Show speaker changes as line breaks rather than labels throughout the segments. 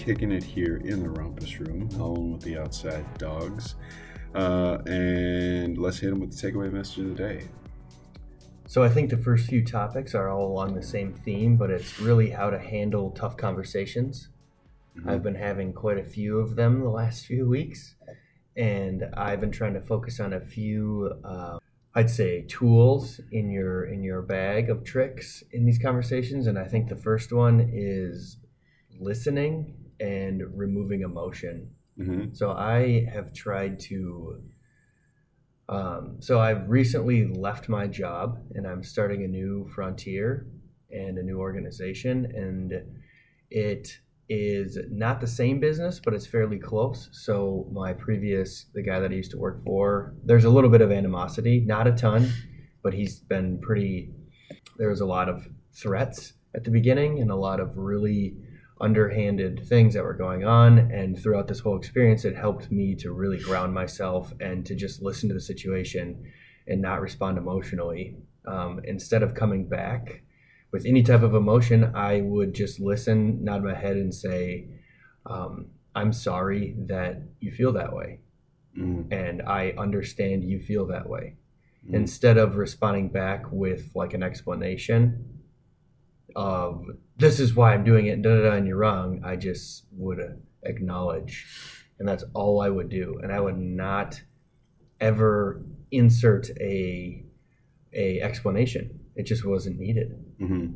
kicking it here in the Rumpus Room, along with the outside dogs. Uh, and let's hit them with the takeaway message of the day.
So I think the first few topics are all along the same theme, but it's really how to handle tough conversations.
Mm-hmm.
I've been having quite a few of them the last few weeks, and I've been trying to focus on a few, uh, I'd say, tools in your in your bag of tricks in these conversations. And I think the first one is listening and removing emotion.
Mm-hmm.
So I have tried to. Um, so I've recently left my job and I'm starting a new frontier and a new organization, and it is not the same business, but it's fairly close. So my previous, the guy that I used to work for, there's a little bit of animosity, not a ton, but he's been pretty. There was a lot of threats at the beginning and a lot of really underhanded things that were going on. And throughout this whole experience, it helped me to really ground myself and to just listen to the situation and not respond emotionally. Um, instead of coming back with any type of emotion, I would just listen, nod my head, and say, um, I'm sorry that you feel that way.
Mm-hmm.
And I understand you feel that way.
Mhm.
Instead of responding back with like an explanation of this is why I'm doing it, da da da, and you're wrong, I just would acknowledge, and that's all I would do, and I would not ever insert a a explanation. It just wasn't needed.
hmm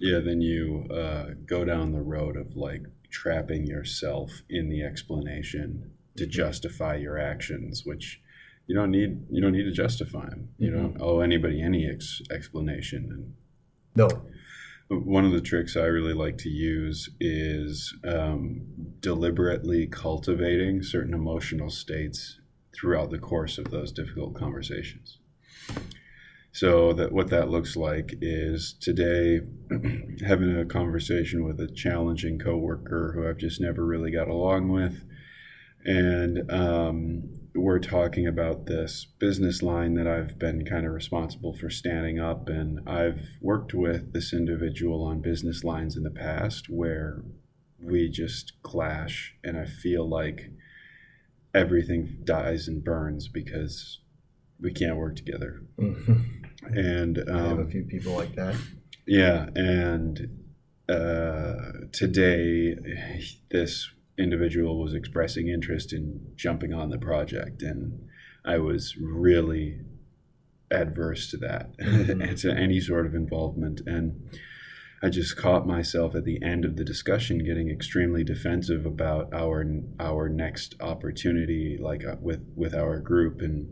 Yeah, then you uh, go down the road of like trapping yourself in the explanation to justify your actions, which you don't need. You don't need to justify them. You don't owe anybody any ex- explanation. And
No.
One of the tricks I really like to use is um, deliberately cultivating certain emotional states throughout the course of those difficult conversations. So that what that looks like is today having a conversation with a challenging coworker who I've just never really got along with, and um, we're talking about this business line that I've been kind of responsible for standing up, and I've worked with this individual on business lines in the past where we just clash, and I feel like everything dies and burns because we can't work together.
Mhm.
And
I have a
um,
few people like that.
yeah, and uh, today this individual was expressing interest in jumping on the project, and I was really adverse to that,
Mhm.
to any sort of involvement. And I just caught myself at the end of the discussion getting extremely defensive about our our next opportunity, like uh, with with our group, and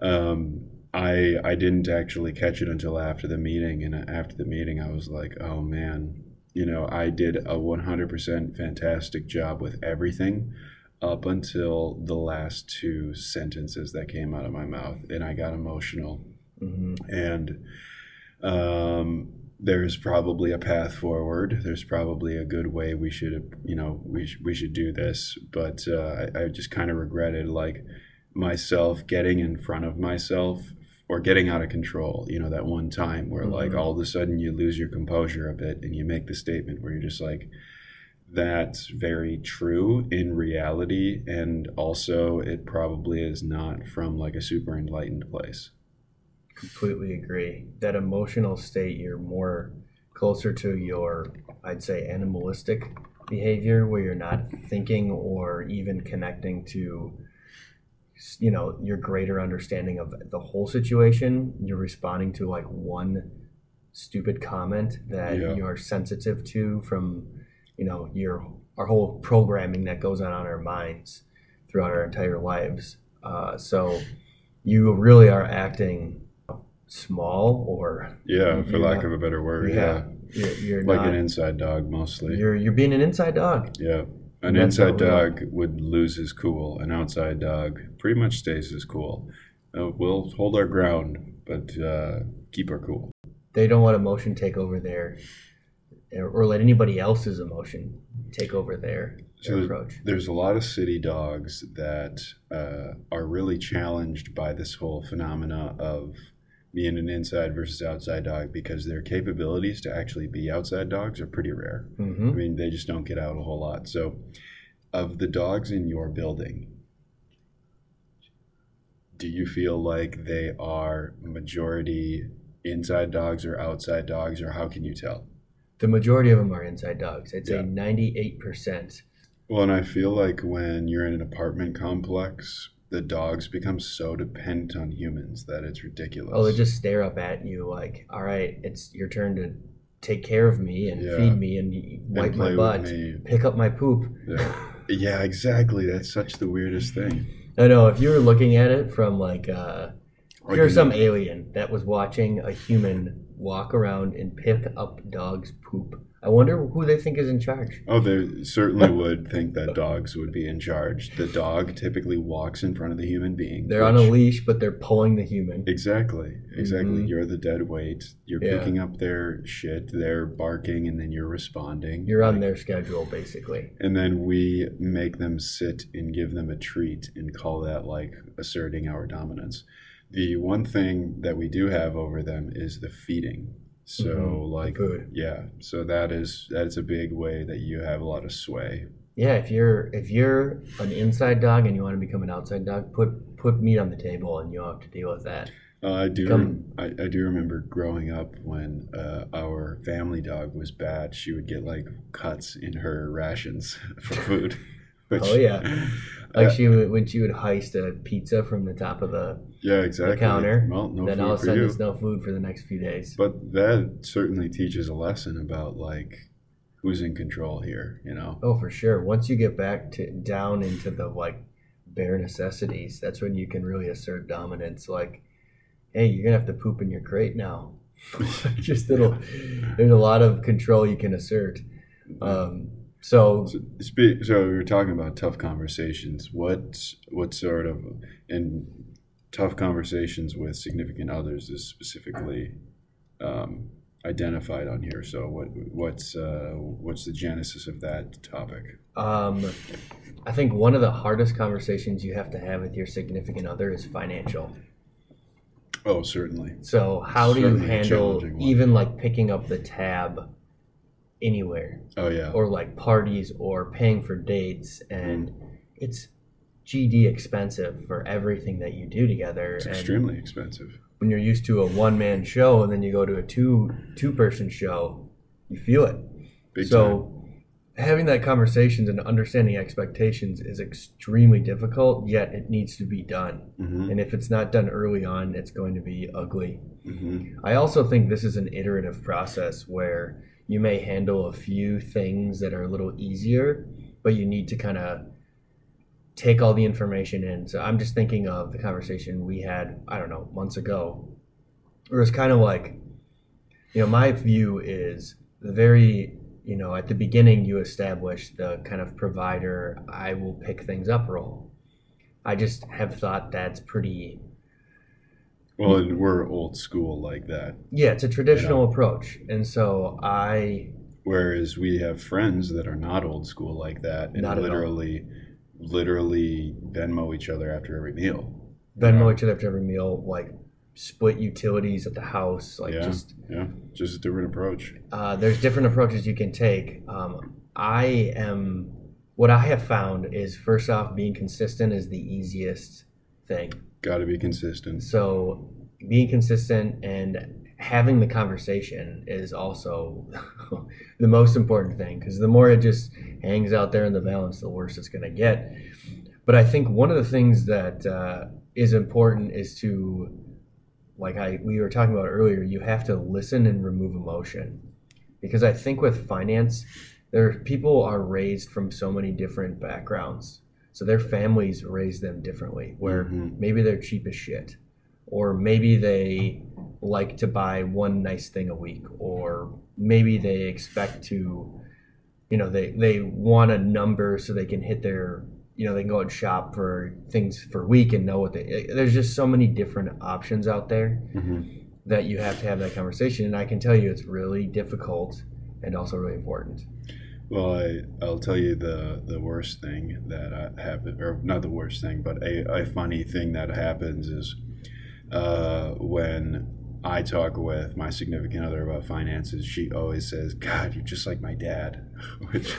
um, I I didn't actually catch it until after the meeting, and after the meeting, I was like, oh man, you know, I did a 100% fantastic job with everything up until the last two sentences that came out of my mouth, and I got emotional
hmm
and um, there's probably a path forward. There's probably a good way we should, you know, we sh- we should do this. But uh, I, I just kind of regretted like myself getting in front of myself or getting out of control. You know, that one time where like
Mhm.
all of a sudden you lose your composure a bit and you make the statement where you're just like. That's very true in reality, and also it probably is not from like a super enlightened place.
Completely agree. That emotional state, you're more closer to your, I'd say, animalistic behavior where you're not thinking or even connecting to, you know, your greater understanding of the whole situation. You're responding to like one stupid comment that
Yeah.
you're sensitive to from, you know, your our whole programming that goes on on our minds throughout our entire lives. Uh, so you really are acting small or
Yeah, for lack of a better word. Yeah.
yeah, you're, you're
Like
not.
an inside dog, mostly.
you're you're being an inside dog.
yeah. An inside
what we are.
dog would lose his cool. An outside dog pretty much stays his cool. Uh, we'll hold our ground, but uh, keep our cool.
They don't let emotion take over their, or let anybody else's emotion take over their,
So
approach.
There's a lot of city dogs that uh, are really challenged by this whole phenomena of being an inside versus outside dog because their capabilities to actually be outside dogs are pretty rare.
hmm
I mean, they just don't get out a whole lot. So, of the dogs in your building, do you feel like they are majority inside dogs or outside dogs, or how can you tell?
The majority of them are inside dogs. I'd say
Yeah.
98%.
Well, and I feel like when you're in an apartment complex, the dogs become so dependent on humans that it's ridiculous.
Oh, they just stare up at you like, all right, it's your turn to take care of me and
Yeah.
feed me and y-
And
wipe my butt, pick up my poop.
Yeah. yeah, exactly. That's such the weirdest thing.
I know if you were looking at it from like, uh, if you're some alien that was watching a human walk around and pick up dog's poop. I wonder who they think is in charge.
Oh, they certainly would think that dogs would be in charge. The dog typically walks in front of the human being.
They're on a leash, but they're pulling the human.
Exactly. Exactly.
Mhm.
You're the dead weight. You're
Yeah.
picking up their shit. They're barking, and then you're responding.
You're on
Like-
their schedule, basically.
And then we make them sit and give them a treat and call that like asserting our dominance. The one thing that we do have over them is the feeding. So
Mhm.
like
Food.
yeah, so that is that is a big way that you have a lot of sway.
Yeah, if you're if you're an inside dog and you want to become an outside dog, put put meat on the table and you'll have to deal with that.
Uh, I do.
Come-
I, I do remember growing up when uh, our family dog was bad. She would get like cuts in her rations for food. Which,
Oh, yeah. Like
uh,
she would when she would heist a pizza from the top of the
yeah, exactly.
the counter,
Well, no
then
food
all of a
for
sudden
you.
there's no food for the next few days.
But that certainly teaches a lesson about like who's in control here. You know.
Oh, for sure. Once you get back to down into the like bare necessities, that's when you can really assert dominance. Like, hey, you're gonna have to poop in your crate now. Just little. There's a lot of control you can assert. Um, so
So, so we were talking about tough conversations. What what sort of in tough conversations with significant others is specifically um, identified on here? So what what's uh, what's the genesis of that topic?
Um, I think one of the hardest conversations you have to have with your significant other is financial.
Oh, certainly.
So, how do you handle even like picking up the tab anywhere
Oh yeah.
or like parties or paying for dates? And it's GD expensive for everything that you do together.
It's
and
extremely expensive.
when you're used to a one man show and then you go to a two two person show, you feel it.
Big time.
so having that conversations and understanding expectations is extremely difficult yet it needs to be done
hmm
and if it's not done early on it's going to be ugly
hmm
i also think this is an iterative process where you may handle a few things that are a little easier but you need to kind of take all the information in so i'm just thinking of the conversation we had i don't know months ago where it's kind of like you know my view is the very you know at the beginning you establish the kind of provider i will pick things up role i just have thought that's pretty
Well, and we're old school like that.
yeah it's a traditional approach and so i
Whereas we have friends that are not old school like that and
Not at all.
Literally, Venmo each other after every meal.
venmo each other after every meal like split utilities at the house like
Yeah.
just
Yeah, just a different approach.
uh, there's different approaches you can take. Um, I am what I have found is first off being consistent is the easiest thing.
Got to be consistent.
So being consistent and having the conversation is also the most important thing because the more it just hangs out there in the balance, the worse it's going to get. But I think one of the things that uh, is important is to, like I we were talking about earlier, you have to listen and remove emotion, because I think with finance, there people are raised from so many different backgrounds, so their families raise them differently. Where
Mhm.
maybe they're cheap as shit, or maybe they like to buy one nice thing a week, or maybe they expect to, you know, they they want a number so they can hit their, you know, they can go and shop for things for a week and know what they. There's just so many different options out there
hmm
that you have to have that conversation, and I can tell you it's really difficult and also really important.
Well, I, I'll tell you the, the worst thing that I happen, or not the worst thing, but a, a funny thing that happens is uh, when I talk with my significant other about finances, she always says, "God, you're just like my dad," which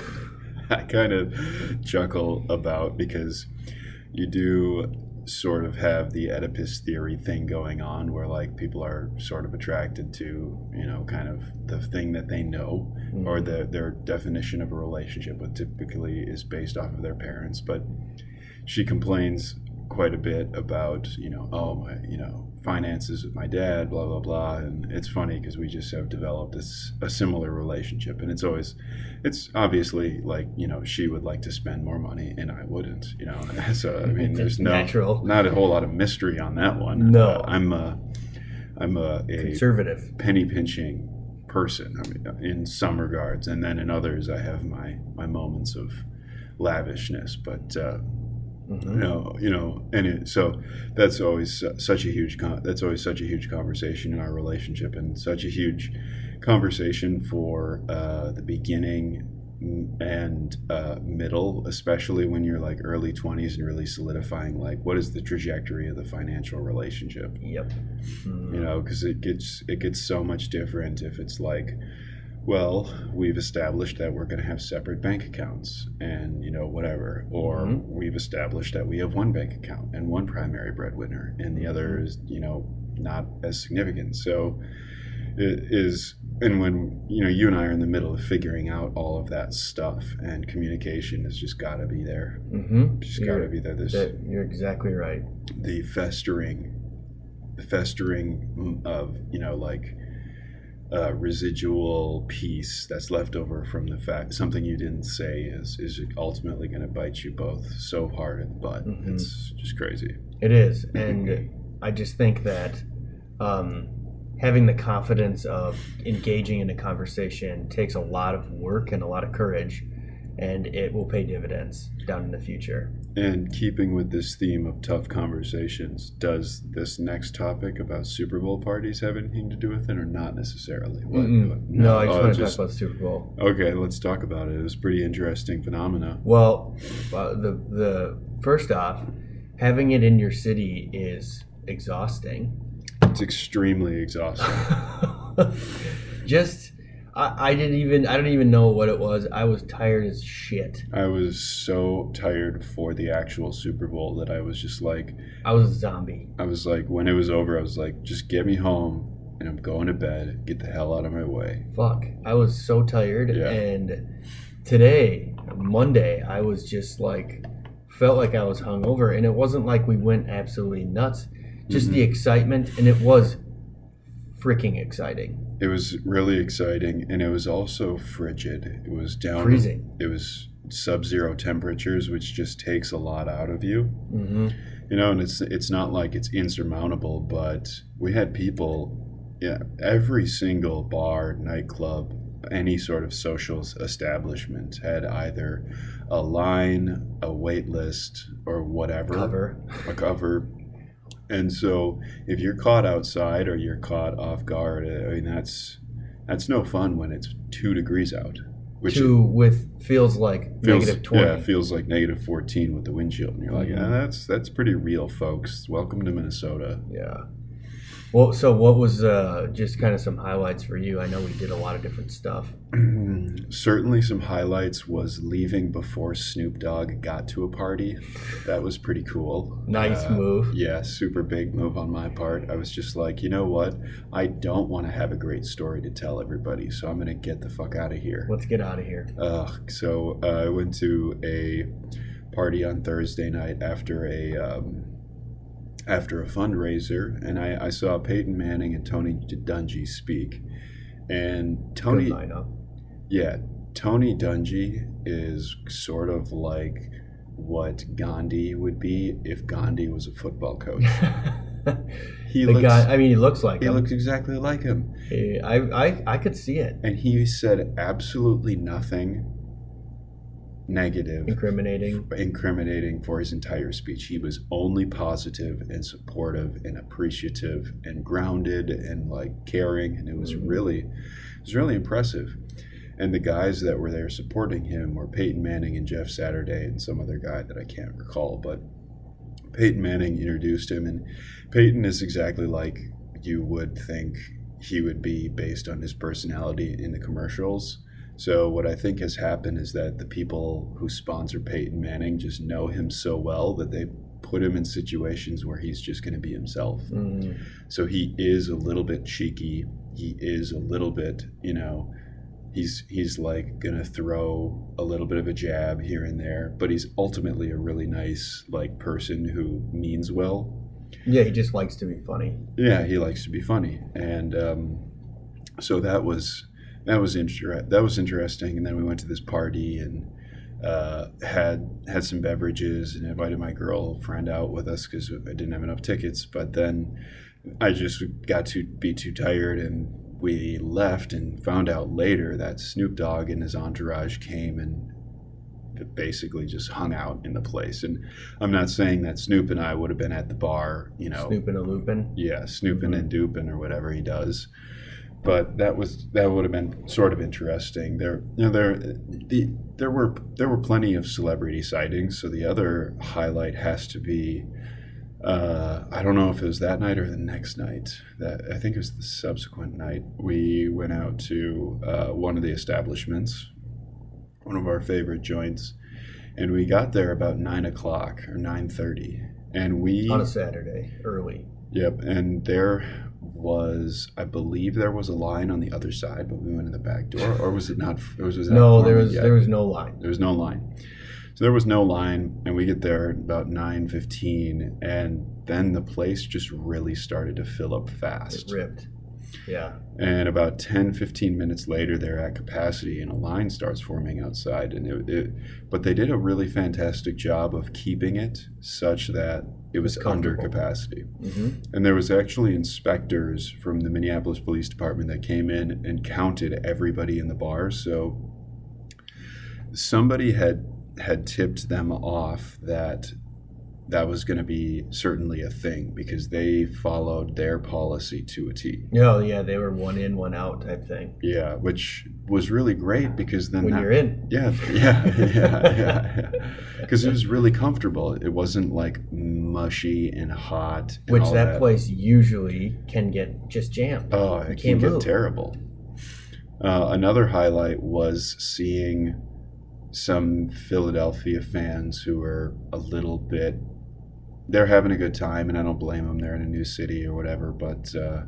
I kind of chuckle about because you do sort of have the Oedipus theory thing going on where like people are sort of attracted to, you know, kind of the thing that they know
Mm-hmm.
or the, their definition of a relationship, what typically is based off of their parents. But she complains quite a bit about, you know, oh, my, you know, finances with my dad, blah, blah, blah. And it's funny because we just have developed this, a similar relationship. And it's always, it's obviously like, you know, she would like to spend more money and I wouldn't, you know. So, I mean, there's no,
natural.
not a whole lot of mystery on that one.
No.
Uh, I'm a, I'm a, a
Conservative.
penny pinching person I mean, in some regards, and then in others, I have my my moments of lavishness. But uh,
Mhm.
you know, you know, and it, so that's always such a huge con- that's always such a huge conversation in our relationship, and such a huge conversation for uh, the beginning and uh, middle, especially when you're like early 20s and really solidifying like what is the trajectory of the financial relationship
Yep. Mhm.
you know because it gets it gets so much different if it's like well we've established that we're going to have separate bank accounts and you know whatever or
Mhm.
we've established that we have one bank account and one primary breadwinner and the other is you know not as significant so it is and when you know you and i are in the middle of figuring out all of that stuff and communication has just got to be there
Mm-hmm.
just got to be there this
that- You're exactly right.
the festering the festering of you know like uh, residual piece that's left over from the fact something you didn't say is is ultimately going to bite you both so hard in the butt.
Mhm.
it's just crazy.
It is, and I just think that um, having the confidence of engaging in a conversation takes a lot of work and a lot of courage, and it will pay dividends down in the future.
and keeping with this theme of tough conversations does this next topic about super bowl parties have anything to do with it or not necessarily What- what-
No, I just
oh,
want to
just-
talk about Super Bowl.
okay let's talk about it it was a pretty interesting phenomena
Well, uh, the the first off, having it in your city is exhausting.
it's extremely exhausting
just I, I didn't even I don't even know what it was. I was tired as shit.
I was so tired for the actual Super Bowl that I was just like,
I was a zombie.
I was like, when it was over, I was like, just get me home and I'm going to bed. Get the hell out of my way.
Fuck. I was so tired
Yeah.
and today, Monday, I was just like felt like I was hungover and it wasn't like we went absolutely nuts. Just
Mhm.
the excitement and it was freaking exciting.
It was really exciting and it was also frigid. It was down.
Freezing.
It was sub zero temperatures, which just takes a lot out of you.
hmm
You know, and it's it's not like it's insurmountable, but we had people, yeah, every single bar, nightclub, any sort of social establishment had either a line, a wait list, or whatever
Cover.
a cover. And so, if you're caught outside or you're caught off guard, I mean that's that's no fun when it's two degrees out, which
Two with feels like
feels
negative twenty.
yeah feels like negative fourteen with the windshield, and you're like,
Mhm.
yeah, that's that's pretty real, folks. Welcome to Minnesota.
Yeah. Well, so what was uh, just kind of some highlights for you? I know we did a lot of different stuff.
Certainly, some highlights was leaving before Snoop Dogg got to a party. That was pretty cool.
Nice
Uh,
move.
Yeah, super big move on my part. I was just like, you know what? I don't want to have a great story to tell everybody, so I'm gonna get the fuck out of here.
Let's get out of here.
Ugh. So uh, I went to a party on Thursday night after a um, after a fundraiser, and I, I saw Peyton Manning and Tony Dungy speak. And
Good
Tony,
lineup.
yeah, Tony Dungy is sort of like what Gandhi would be if Gandhi was a football coach. He
the
looks,
guy. I mean, he looks like him.
he
him.
looks exactly like him.
I, I I could see it.
and he said absolutely nothing negative
Incriminating.
incriminating for his entire speech he was only positive and supportive and appreciative and grounded and like caring and it was
Mhm.
really it was really impressive and the guys that were there supporting him were Peyton Manning and Jeff Saturday and some other guy that I can't recall but Peyton Manning introduced him and Peyton is exactly like you would think he would be based on his personality in the commercials. So what I think has happened is that the people who sponsor Peyton Manning just know him so well that they put him in situations where he's just going to be himself.
Mhm.
So he is a little bit cheeky. He is a little bit, you know, he's he's like gonna throw a little bit of a jab here and there, but he's ultimately a really nice like person who means well.
Yeah, he just likes to be funny.
Yeah, he likes to be funny, and um, so that was that was inter- that was interesting. And then we went to this party and uh, had had some beverages and invited my girlfriend out with us because I didn't have enough tickets. But then I just got to be too tired and we left and found out later that Snoop Dogg and his entourage came and basically just hung out in the place. And I'm not saying that Snoop and I would have been at the bar, you know,
Snooping and looping.
yeah, snooping
Mhm.
and duping or whatever he does. But that was that would have been sort of interesting. There, you know, there, the there were there were plenty of celebrity sightings. So the other highlight has to be, uh, I don't know if it was that night or the next night. That I think it was the subsequent night. We went out to uh, one of the establishments, one of our favorite joints, and we got there about nine o'clock or nine thirty, and we
On a Saturday, early.
Yep, and there was, I believe, there was a line on the other side, but we went in the back door, or was it not? Was, was
No, there was
yet?
there was no line.
there was no line. So there was no line, and we get there about nine fifteen, and then the place just really started to fill up
It
fast.
ripped. Yeah.
And about 10, 15 minutes later, they're at capacity, and a line starts forming outside. And it, it, but they did a really fantastic job of keeping it such that it was under capacity.
hmm
And there was actually inspectors from the Minneapolis Police Department that came in and counted everybody in the bar. So somebody had had tipped them off that that was going to be certainly a thing because they followed their policy to a T.
No, yeah, they were one in, one out type thing.
Yeah, which was really great because then
When
that-
you're in.
yeah, yeah, yeah, yeah, Because it was really comfortable. It wasn't like mushy and hot. And
Which
all
that, place usually can get just jammed.
Oh, it can get
move.
terrible. Uh, another highlight was seeing some Philadelphia fans who were a little bit. They're having a good time, and I don't blame them. They're in a new city or whatever, but uh,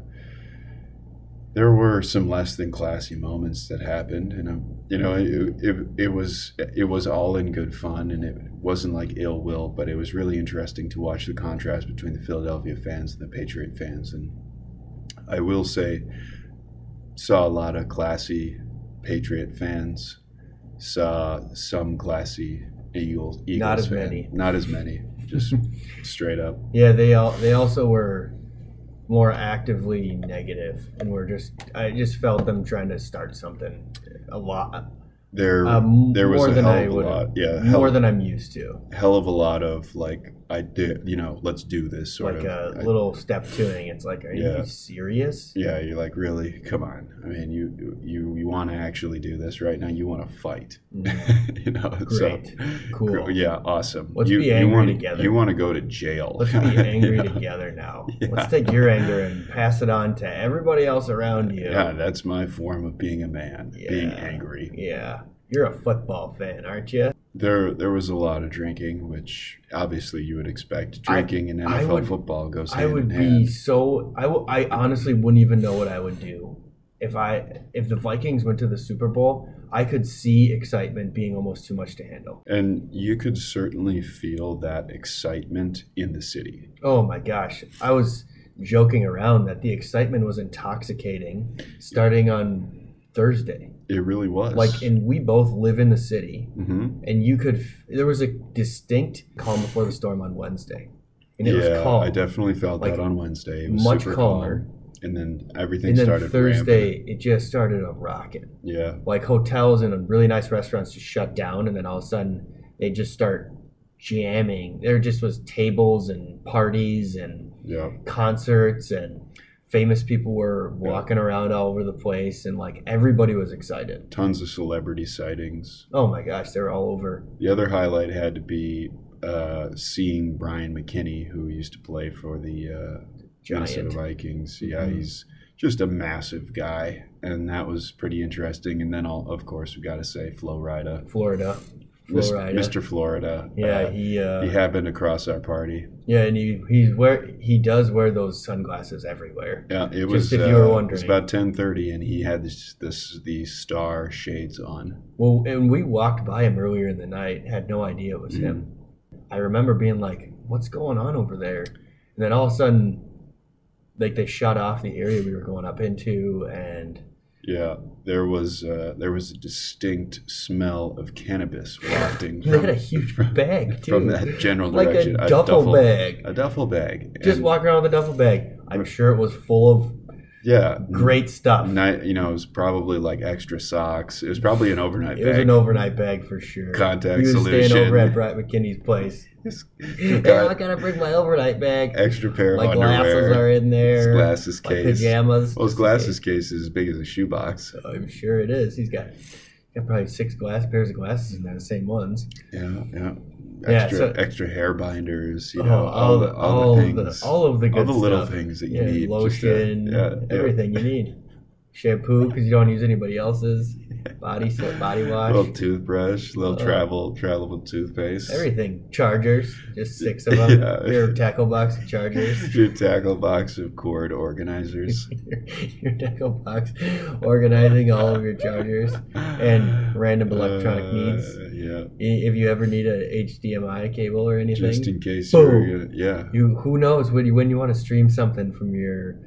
there were some less than classy moments that happened, and um, you know, it, it, it was it was all in good fun, and it wasn't like ill will, but it was really interesting to watch the contrast between the Philadelphia fans and the Patriot fans, and I will say, saw a lot of classy Patriot fans, saw some classy Eagles. Eagles
Not as
fan.
many.
Not as many. Just straight up.
Yeah, they all they also were more actively negative, and were just I just felt them trying to start something a lot
There,
um,
there was
more
a
than
hell
I
of a lot. Yeah,
more than I'm used to.
hell of a lot of like I did. You know, let's do this sort
like
of.
a
I-
little step toing. It's like, are
Yeah.
you serious?
yeah, you're like, really? Come on. I mean, you you you want to actually do this right now? You want to fight?
Mhm.
you know,
Great.
so
Cool.
yeah, awesome.
Let's
you,
be
you
angry
want,
together.
You want to go to jail?
Let's be angry
Yeah.
together now.
Yeah.
Let's take your anger and pass it on to everybody else around you.
Yeah, that's my form of being a man. Being angry.
Yeah. You're a football fan, aren't you?
There, there was a lot of drinking, which obviously you would expect. Drinking in
I
NFL
would-
football goes
I
hand
would
in
be
hand.
so I, w- I honestly wouldn't even know what I would do if I if the Vikings went to the Super Bowl. I could see excitement being almost too much to handle.
And you could certainly feel that excitement in the city.
Oh my gosh, I was joking around that the excitement was intoxicating starting on Thursday.
It really was.
Like, and we both live in the city,
hmm
and you could there was a distinct calm before the storm on Wednesday, and it
yeah,
was calm,
I definitely felt
Like,
that on Wednesday. It was
much
super
calmer.
calm. And then everything
and then
started
Thursday
ramping.
it just started a rocket.
Yeah,
like hotels and really nice restaurants just shut down and then all of a sudden they just start jamming there just was tables and parties and
yeah.
concerts and famous people were walking around all over the place and like everybody was excited
Tons of celebrity sightings.
oh my gosh they were all over
The other highlight had to be uh, seeing Bryant McKinnie, who used to play for the uh, Minnesota. Vikings. Yeah,
Mhm.
he's just a massive guy, and that was pretty interesting. And then, all, of course, we got to say Flo Rida,
Florida,
Mis-
Florida.
Mr. Florida.
Yeah,
Uh,
he. Uh,
he happened across our party.
yeah, and he he's wear he does wear those sunglasses everywhere.
Yeah, it
Just
was.
if you
uh,
were
it was about ten thirty, and he had this this these star shades on.
Well, and we walked by him earlier in the night, had no idea it was
Mm-hmm.
him. I remember being like, "What's going on over there?" And then all of a sudden, like they shut off the area we were going up into, and
Yeah, there was uh, there was a distinct smell of cannabis wafting
he
from,
had a huge
from,
bag too,
from that general
like
direction.
a duffel bag.
A duffel bag.
Just
And,
walk around with a duffel bag. I'm sure it was full of
Yeah,
great stuff.
Night, you know, it was probably like extra socks. It was probably an overnight bag.
It was an overnight bag for sure.
Contact
was
solution.
staying over at Brett McKinnie's place.
Got
I gotta bring my overnight bag.
extra pair
My
of
glasses
underwear.
are in
his
there.
glasses
My
case.
pajamas.
Well, his glasses case is as big as a shoebox.
I'm sure it is. He's got got probably six glass pairs of glasses in there, the same ones.
Yeah, yeah.
Yeah,
Extra,
so-
extra hair binders. You
Oh,
know, all, the all, the
of
things,
all of the good
all the little
stuff.
things that you
Yeah,
need. to-
lotion,
yeah, yeah.
everything you need. Shampoo because you don't use anybody else's. Body soap, body wash,
little toothbrush, little
Uh,
travel travel toothpaste.
everything. Chargers, just six of them.
Yeah.
Your tackle box of chargers.
Your tackle box of cord organizers.
your, your tackle box, organizing all of your chargers and random electronic
Uh,
needs.
Yeah,
If you ever need a HDMI cable or anything,
just in case
Boom.
you're yeah.
You who knows when you when you want to stream something from your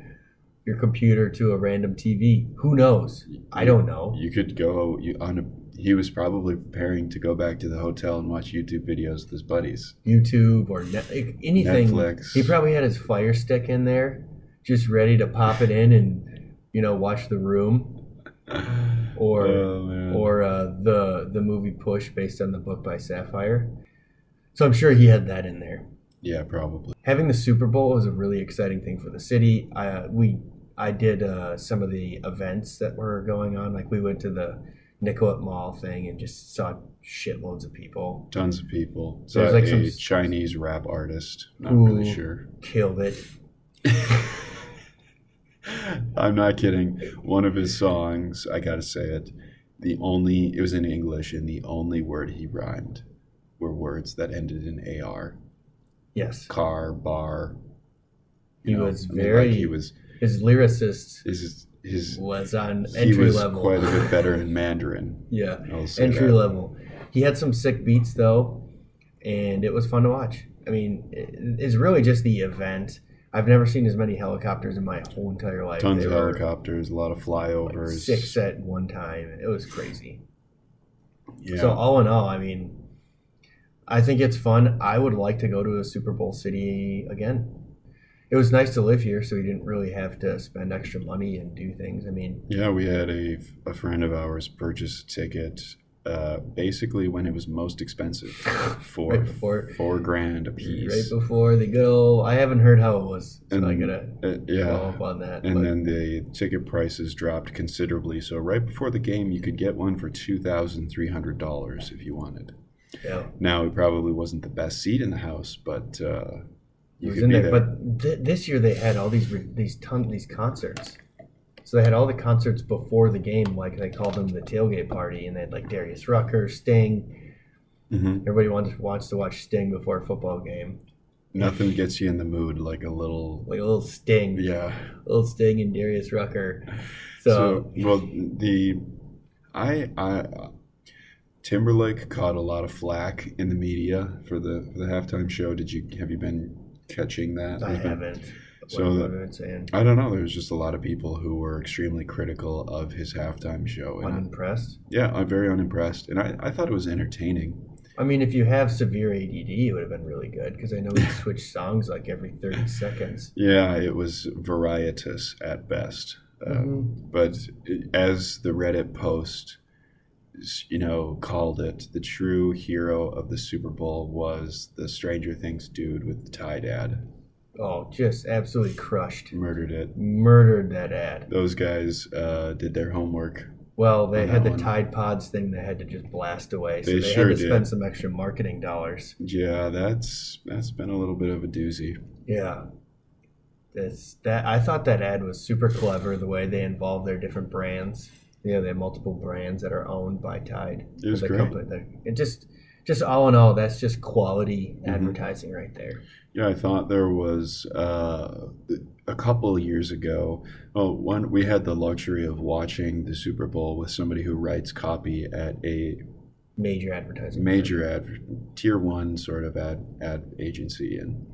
your computer to a random TV? Who knows? I don't know.
You could go you on a. He was probably preparing to go back to the hotel and watch YouTube videos with his buddies.
YouTube or net, anything.
Netflix.
He probably had his Fire Stick in there, just ready to pop it in and you know watch The Room or
oh,
or uh, the the movie Push based on the book by Sapphire. So I'm sure he had that in there.
yeah, probably.
having the Super Bowl was a really exciting thing for the city. I uh, we I did uh, some of the events that were going on. Like we went to the Nicollet Mall thing and just saw shitloads of people.
Tons of people. So There's
like
a
some-
Chinese rap artist. Not really sure.
Killed it.
I'm not kidding. One of his songs, I gotta say it. The only it was in English, and the only word he rhymed were words that ended in ar.
Yes,
Car, bar.
He
know,
was
I mean,
very-
like he was.
His lyricist
His his.
was on
He
entry
was
level.
quite a bit better in Mandarin.
yeah, entry
that.
level. He had some sick beats though, and it was fun to watch. I mean, it's really just the event. I've never seen as many helicopters in my whole entire life.
Tons
They
of helicopters, a lot of
like
flyovers.
six at one time. It was crazy.
Yeah.
So all in all, I mean, I think it's fun. I would like to go to a Super Bowl city again. It was nice to live here, so we didn't really have to spend extra money and do things. I mean,
Yeah, we had a, a friend of ours purchase a ticket uh, basically when it was most expensive for
Right before-
four grand a piece.
right before the good old, I haven't heard how it was, so I
And-
gotta
Uh,
follow
yeah.
up on that.
And
but-
then the ticket prices dropped considerably. So right before the game, you could get one for two thousand three hundred dollars if you wanted.
yeah,
Now it probably wasn't the best seat in the house, but uh, you
was in there.
there.
But th- this year they had all these re- these ton these concerts. So they had all the concerts before the game, like they called them the tailgate party, and they had like Darius Rucker, Sting.
Mhm.
Everybody wants wants to watch Sting before a football game,
Nothing gets you in the mood like a little.
like a little Sting,
Yeah.
a little Sting and Darius Rucker.
So,
So,
well, the I I Timberlake caught a lot of flack in the media for the for the halftime show. Did you have you been catching that?
I
been-
haven't.
So
what
the-
have I
don't know. There was just a lot of people who were extremely critical of his halftime show, and I-
Unimpressed.
yeah, I'm very unimpressed. And I, I thought it was entertaining.
I mean, if you have severe ADD, it would have been really good because I know he switched songs like every thirty seconds.
Yeah, it was varietous at best. Um,
Mhm.
but as the Reddit post, you know, called it, the true hero of the Super Bowl was the Stranger Things dude with the Tide ad.
Oh, just absolutely crushed,
Murdered it.
murdered that ad.
Those guys uh, did their homework.
Well, they had the
one.
Tide Pods thing they had to just blast away, so
They
they,
sure
had to
did.
spend some extra marketing dollars.
Yeah, that's that's been a little bit of a doozy.
Yeah, this that I thought that ad was super clever. The way they involved their different brands. You know, they have multiple brands that are owned by Tide.
It was
the
great.
company. It just, just all in all, that's just quality
Mhm.
advertising right there.
Yeah, I thought there was uh, a couple of years ago. Oh, one we had the luxury of watching the Super Bowl with somebody who writes copy at a
Major advertising.
major ad, tier one sort of ad ad agency, and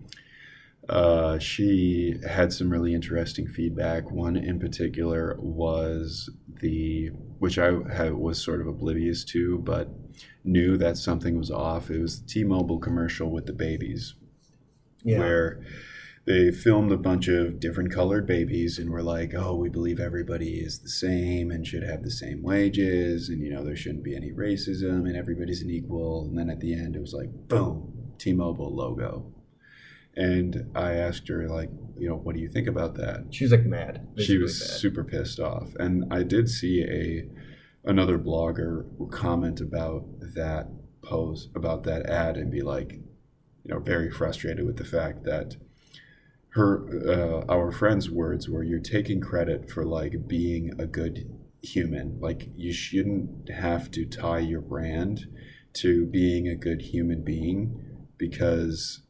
uh, she had some really interesting feedback. One in particular was the which I had, was sort of oblivious to, but knew that something was off. It was the T-Mobile commercial with the babies
Yeah.
where they filmed a bunch of different colored babies and were like, oh, we believe everybody is the same and should have the same wages and, you know, there shouldn't be any racism and everybody's an equal. And then at the end, it was like, boom, T Mobile logo. And I asked her, like, you know, what do you think about that?
She was like mad.
she was
mad.
super pissed off and i did see a another blogger comment about that post about that ad and be like you know very frustrated with the fact that her uh, our friend's words were you're taking credit for like being a good human like you shouldn't have to tie your brand to being a good human being because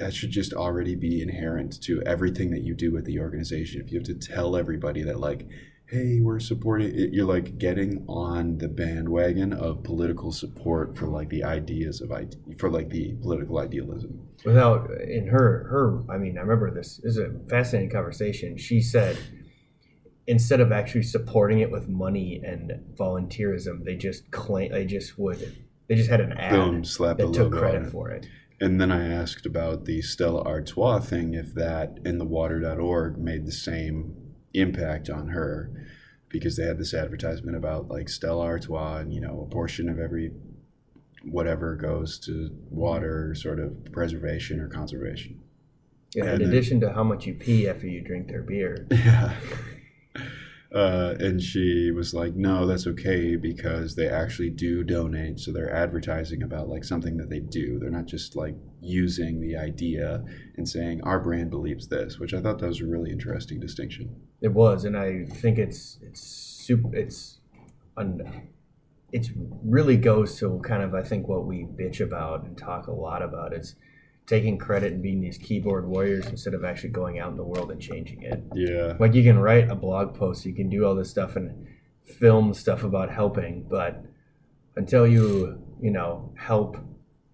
that should just already be inherent to everything that you do with the organization. If you have to tell everybody that, like, hey, we're supporting it, you're like getting on the bandwagon of political support for like the ideas of ide- for like the political idealism.
without in her her i mean i remember this, this is a fascinating conversation she said instead of actually supporting it with money and volunteerism they just claim they just would they just had an ad
Boom, slap
that took credit
it.
for it
And then I asked about the Stella Artois thing, if that and the water.org made the same impact on her, because they had this advertisement about like Stella Artois and, you know, a portion of every whatever goes to water sort of preservation or conservation.
yeah,
And
in
then-
addition to how much you pee after you drink their beer
Yeah. Uh, and she was like, no, that's okay because they actually do donate. So they're advertising about like something that they do. They're not just like using the idea and saying our brand believes this, which I thought that was a really interesting distinction.
It was, and I think it's it's super. It's un, it's really goes to kind of I think what we bitch about and talk a lot about is taking credit and being these keyboard warriors instead of actually going out in the world and changing it.
Yeah.
Like you can write a blog post, you can do all this stuff and film stuff about helping, but until you you know help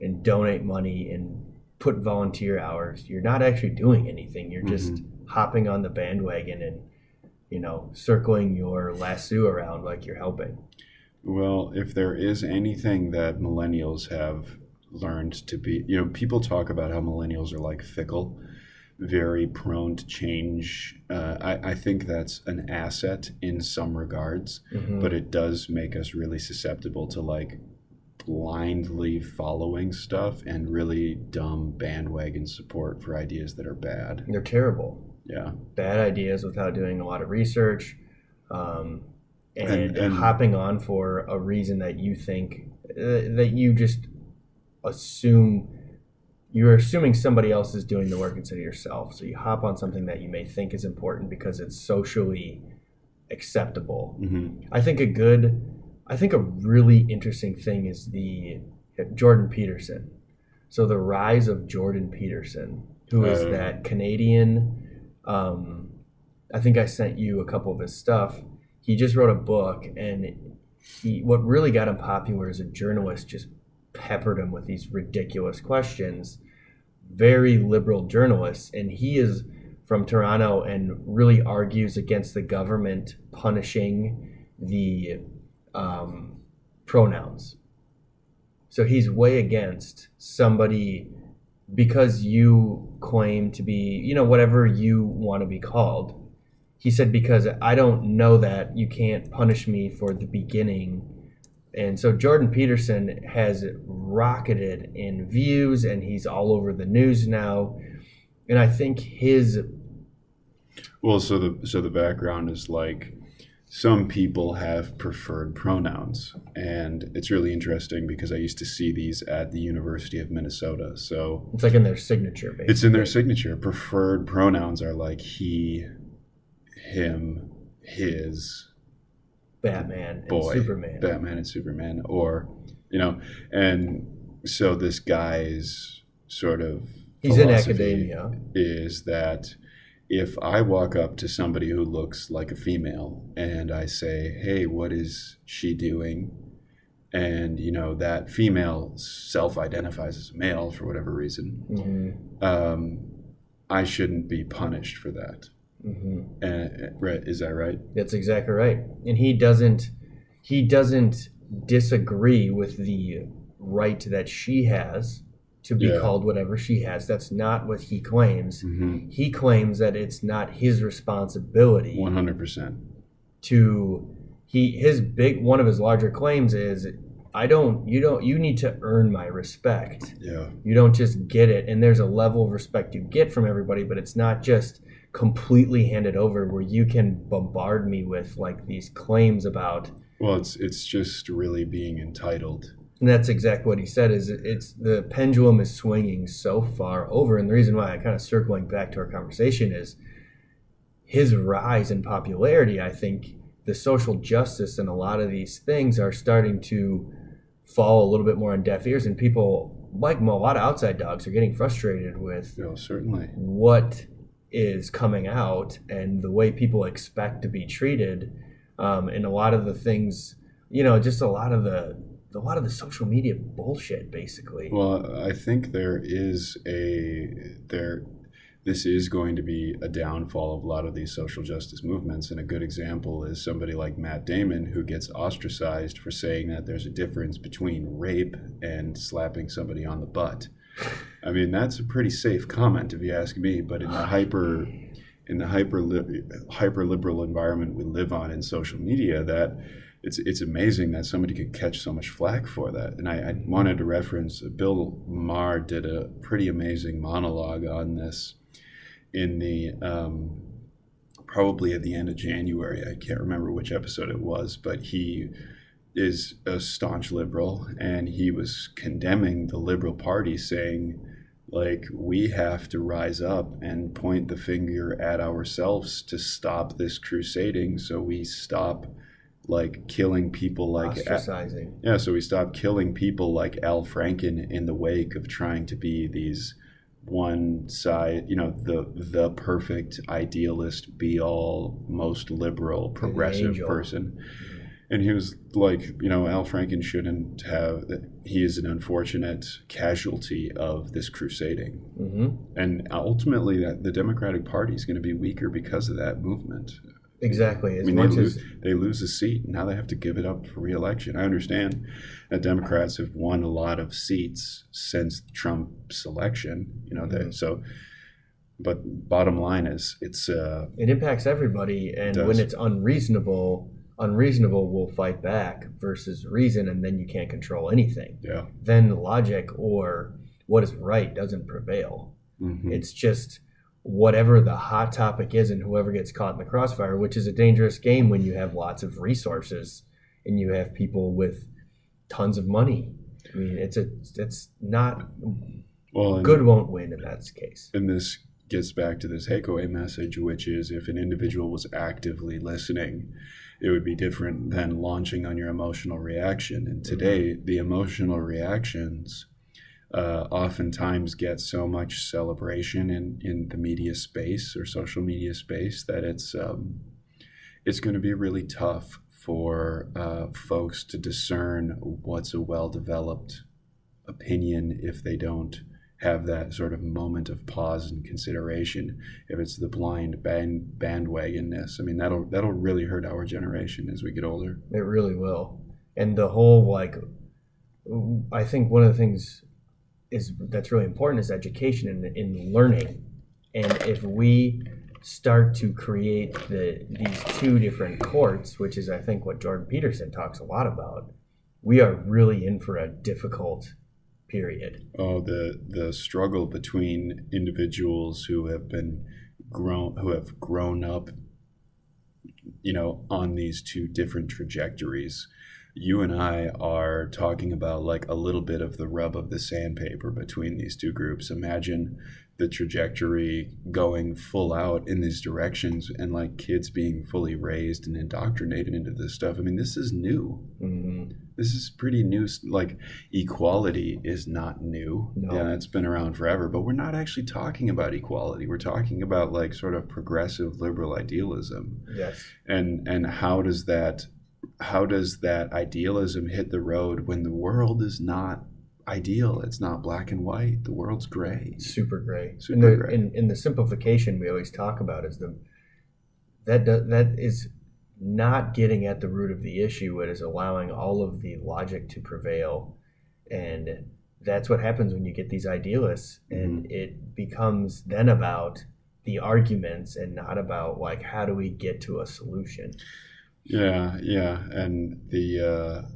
and donate money and put volunteer hours, you're not actually doing anything. You're just mm-hmm. hopping on the bandwagon and you know circling your lasso around like you're helping.
Well, if there is anything that millennials have learned to be, you know, people talk about how millennials are like fickle, very prone to change. Uh, I, I think that's an asset in some regards,
Mhm.
but it does make us really susceptible to like blindly following stuff and really dumb bandwagon support for ideas that are bad.
They're terrible.
Yeah.
bad ideas without doing a lot of research um, and,
And- and-
hopping on for a reason that you think uh, that you just assume you're assuming somebody else is doing the work instead of yourself so you hop on something that you may think is important because it's socially acceptable
hmm
i think a good i think a really interesting thing is the jordan peterson so the rise of jordan peterson who is
Oh.
that canadian um, I think I sent you a couple of his stuff. He just wrote a book, and he what really got him popular as a journalist just peppered him with these ridiculous questions. Very liberal journalists, and he is from Toronto and really argues against the government punishing the um, pronouns. So he's way against somebody because you claim to be, you know, whatever you want to be called. He said, because I don't know that, you can't punish me for the beginning. And so Jordan Peterson has rocketed in views and he's all over the news now. And I think his,
Well, so the so the background is like some people have preferred pronouns, and it's really interesting because I used to see these at the University of Minnesota. So
It's like in their signature, basically.
it's in their signature. Preferred pronouns are like he, him, his,
Batman and
boy,
Superman.
Batman and Superman, or you know, and so this guy's sort of
He's in academia.
Is that if I walk up to somebody who looks like a female and I say, "Hey, what is she doing?" and you know that female self-identifies as a male for whatever reason,
hmm
um, I shouldn't be punished for that.
Hmm
And, right? Is that right?
That's exactly right. And he doesn't he doesn't disagree with the right that she has to be
Yeah.
called whatever she has. That's not what he claims.
Mm-hmm.
He claims that it's not his responsibility
One hundred percent.
to he his big one of his larger claims is I don't you don't you need to earn my respect.
Yeah.
You don't just get it and there's a level of respect you get from everybody, but it's not just completely handed over where you can bombard me with like these claims about
Well, it's it's just really being entitled.
and that's exactly what he said is it's the pendulum is swinging so far over and the reason why I kind of circling back to our conversation is his rise in popularity I think the social justice and a lot of these things are starting to fall a little bit more on deaf ears and people like a lot of outside dogs are getting frustrated with
You know, certainly.
what is coming out and the way people expect to be treated um, and a lot of the things you know just a lot of the a lot of the social media bullshit basically
Well, I think there is a there. This is going to be a downfall of a lot of these social justice movements, and a good example is somebody like Matt Damon who gets ostracized for saying that there's a difference between rape and slapping somebody on the butt. I mean, that's a pretty safe comment if you ask me. But in the hyper in the hyper hyper liberal environment we live on in social media, that it's it's amazing that somebody could catch so much flack for that. And I, I wanted to reference Bill Maher did a pretty amazing monologue on this in the um, probably at the end of January. I can't remember which episode it was, but he is a staunch liberal and he was condemning the liberal party saying like we have to rise up and point the finger at ourselves to stop this crusading. So we stop like killing people like
ostracizing.
Yeah so we stop killing people like al franken in the wake of trying to be these one side you know the the perfect idealist be all most liberal progressive person and he was like you know al franken shouldn't have he is an unfortunate casualty of this crusading
hmm
and ultimately that the democratic party is going to be weaker because of that movement
exactly
I
as
mean, they lose,
as
they lose a seat, now they have to give it up for reelection. I understand that Democrats have won a lot of seats since Trump's election. You know, they,
Mhm.
so. But bottom line is, it's uh,
it impacts everybody and when it's unreasonable unreasonable will fight back versus reason and then you can't control anything
yeah,
then logic or what is right doesn't prevail
mhm.
It's just whatever the hot topic is and whoever gets caught in the crossfire, which is a dangerous game when you have lots of resources and you have people with tons of money. I mean, it's a it's not
well,
good won't win in that case.
and this gets back to this takeaway message, which is if an individual was actively listening, it would be different than launching on your emotional reaction. And today, the emotional reactions uh, oftentimes get so much celebration in, in the media space or social media space that it's um, it's going to be really tough for uh, folks to discern what's a well developed opinion if they don't have that sort of moment of pause and consideration if it's the blind band bandwagonness i mean that'll that'll really hurt our generation as we get older
It really will. And the whole like I think one of the things is that's really important is education and in learning. And if we start to create the these two different courts, which is I think what Jordan Peterson talks a lot about, we are really in for a difficult period.
oh the the struggle between individuals who have been grown who have grown up you know, on these two different trajectories. You and I are talking about like a little bit of the rub of the sandpaper between these two groups. Imagine the trajectory going full out in these directions and like kids being fully raised and indoctrinated into this stuff. I mean, this is new.
Mhm.
This is pretty new. Like equality is not new.
No.
Yeah, it's been around forever, but we're not actually talking about equality. We're talking about like sort of progressive liberal idealism.
Yes.
And and how does that how does that idealism hit the road when the world is not ideal? It's not black and white. The world's gray.
super gray.
Super
and the,
gray.
In, in the simplification we always talk about is the that that is not getting at the root of the issue. It is allowing all of the logic to prevail, and that's what happens when you get these idealists, and
Mm-hmm.
it becomes then about the arguments and not about like how do we get to a solution.
Yeah, yeah, and the uh,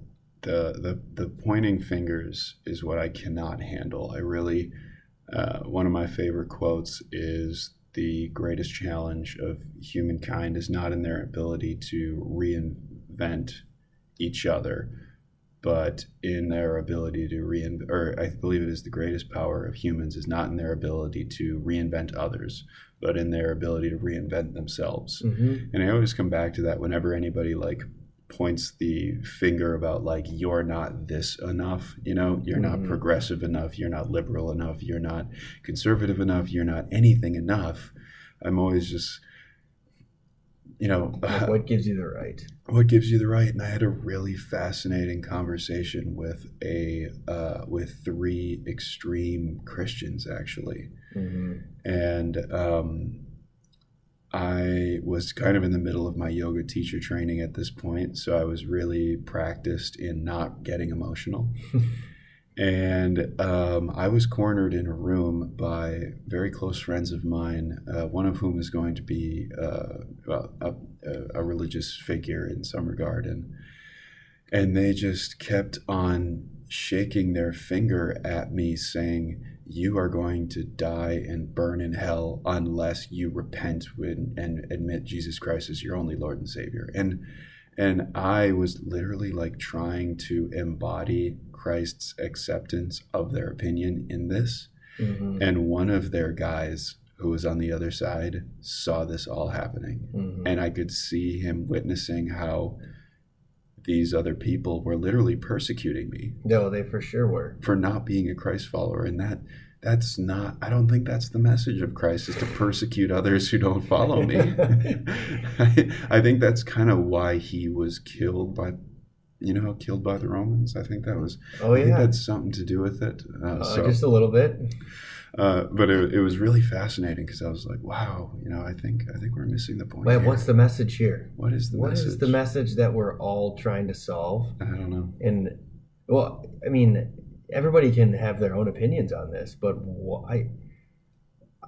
the the the pointing fingers is what I cannot handle. I really uh, one of my favorite quotes is the greatest challenge of humankind is not in their ability to reinvent each other, but in their ability to reinvent. Or I believe it is the greatest power of humans is not in their ability to reinvent others, but in their ability to reinvent themselves.
Mm-hmm.
And I always come back to that whenever anybody like points the finger about like you're not this enough, you know, you're not
Mhm.
progressive enough, you're not liberal enough, you're not conservative enough, you're not anything enough. I'm always just you know,
Like, what gives you the right?
what gives you the right? And I had a really fascinating conversation with a uh, with three extreme Christians actually
Mm-hmm.
and um, I was kind of in the middle of my yoga teacher training at this point, so I was really practiced in not getting emotional. and um, I was cornered in a room by very close friends of mine, uh, one of whom is going to be uh, a, a, a religious figure in some regard, and and they just kept on shaking their finger at me, saying, "You are going to die and burn in hell unless you repent when, and admit Jesus Christ as your only Lord and Savior." And and I was literally like trying to embody Christ's acceptance of their opinion in this.
Mm-hmm.
And one of their guys who was on the other side saw this all happening
Mm-hmm.
and I could see him witnessing how these other people were literally persecuting me
No, they for sure were.
for not being a Christ follower, and that that's not. I don't think that's the message of Christ is to persecute others who don't follow me. I, I think that's kind of why he was killed by, you know, killed by the Romans. I think that was.
Oh
I think
yeah,
that's something to do with it. Uh,
uh,
so,
just a little bit.
Uh, but it, it was really fascinating because I was like, wow, you know, I think I think we're missing the point.
Wait,
here.
what's the message here?
what is the
What
message?
is the message that we're all trying to solve?
I don't know.
And well, I mean, everybody can have their own opinions on this, but I,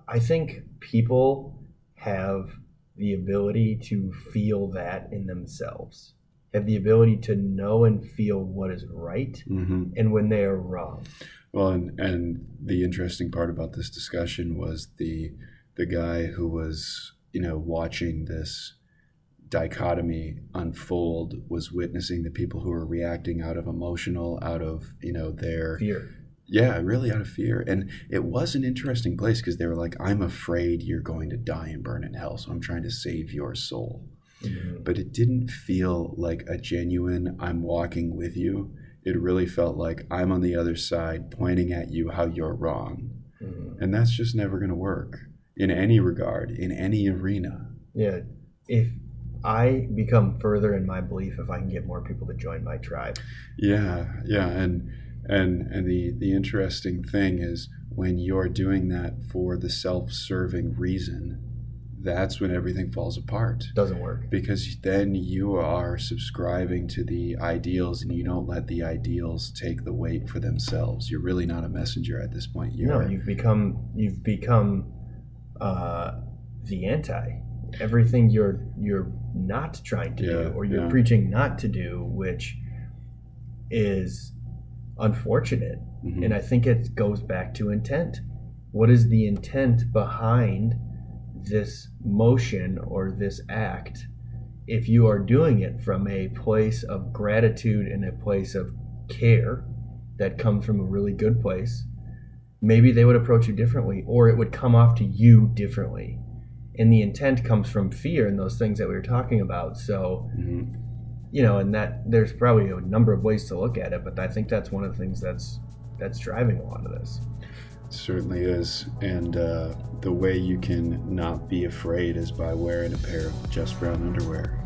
I think people have the ability to feel that in themselves, have the ability to know and feel what is right
hmm
and when they are wrong.
Well, and and the interesting part about this discussion was the the guy who was you know watching this dichotomy unfold was witnessing the people who were reacting out of emotional out of you know their
Fear.
yeah really out of fear and it was an interesting place because they were like i'm afraid you're going to die and burn in hell so i'm trying to save your soul
Mhm.
but it didn't feel like a genuine i'm walking with you it really felt like i'm on the other side pointing at you how you're wrong
Mhm.
and that's just never going to work in any regard in any arena
Yeah. If I become further in my belief, if I can get more people to join my tribe.
yeah yeah and and and the the interesting thing is when you're doing that for the self-serving reason that's when everything falls apart
Doesn't work.
because then you are subscribing to the ideals and you don't let the ideals take the weight for themselves you're really not a messenger at this point
No,
you're
you've become you've become uh, the anti. Everything you're you're not trying to
Yeah,
do, or you're
yeah.
preaching not to do, which is unfortunate.
Mhm.
And I think it goes back to intent. What is the intent behind this motion or this act? if you are doing it from a place of gratitude and a place of care that comes from a really good place, maybe they would approach you differently or it would come off to you differently. And the intent comes from fear and those things that we were talking about. So,
Mhm.
you know, and that there's probably a number of ways to look at it, but I think that's one of the things that's that's driving a lot of this.
Certainly is. And uh, the way you can not be afraid is by wearing a pair of Just Brown underwear.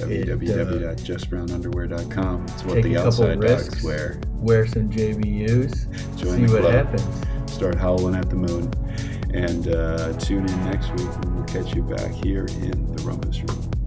Uh,
www.justbrownunderwear.com. It's what the outside dogs
risks.
wear.
Wear some JBUs,
Join
see what
club.
happens.
Start howling at the moon. And uh, tune in next week and we'll catch you back here in the Rumpus Room.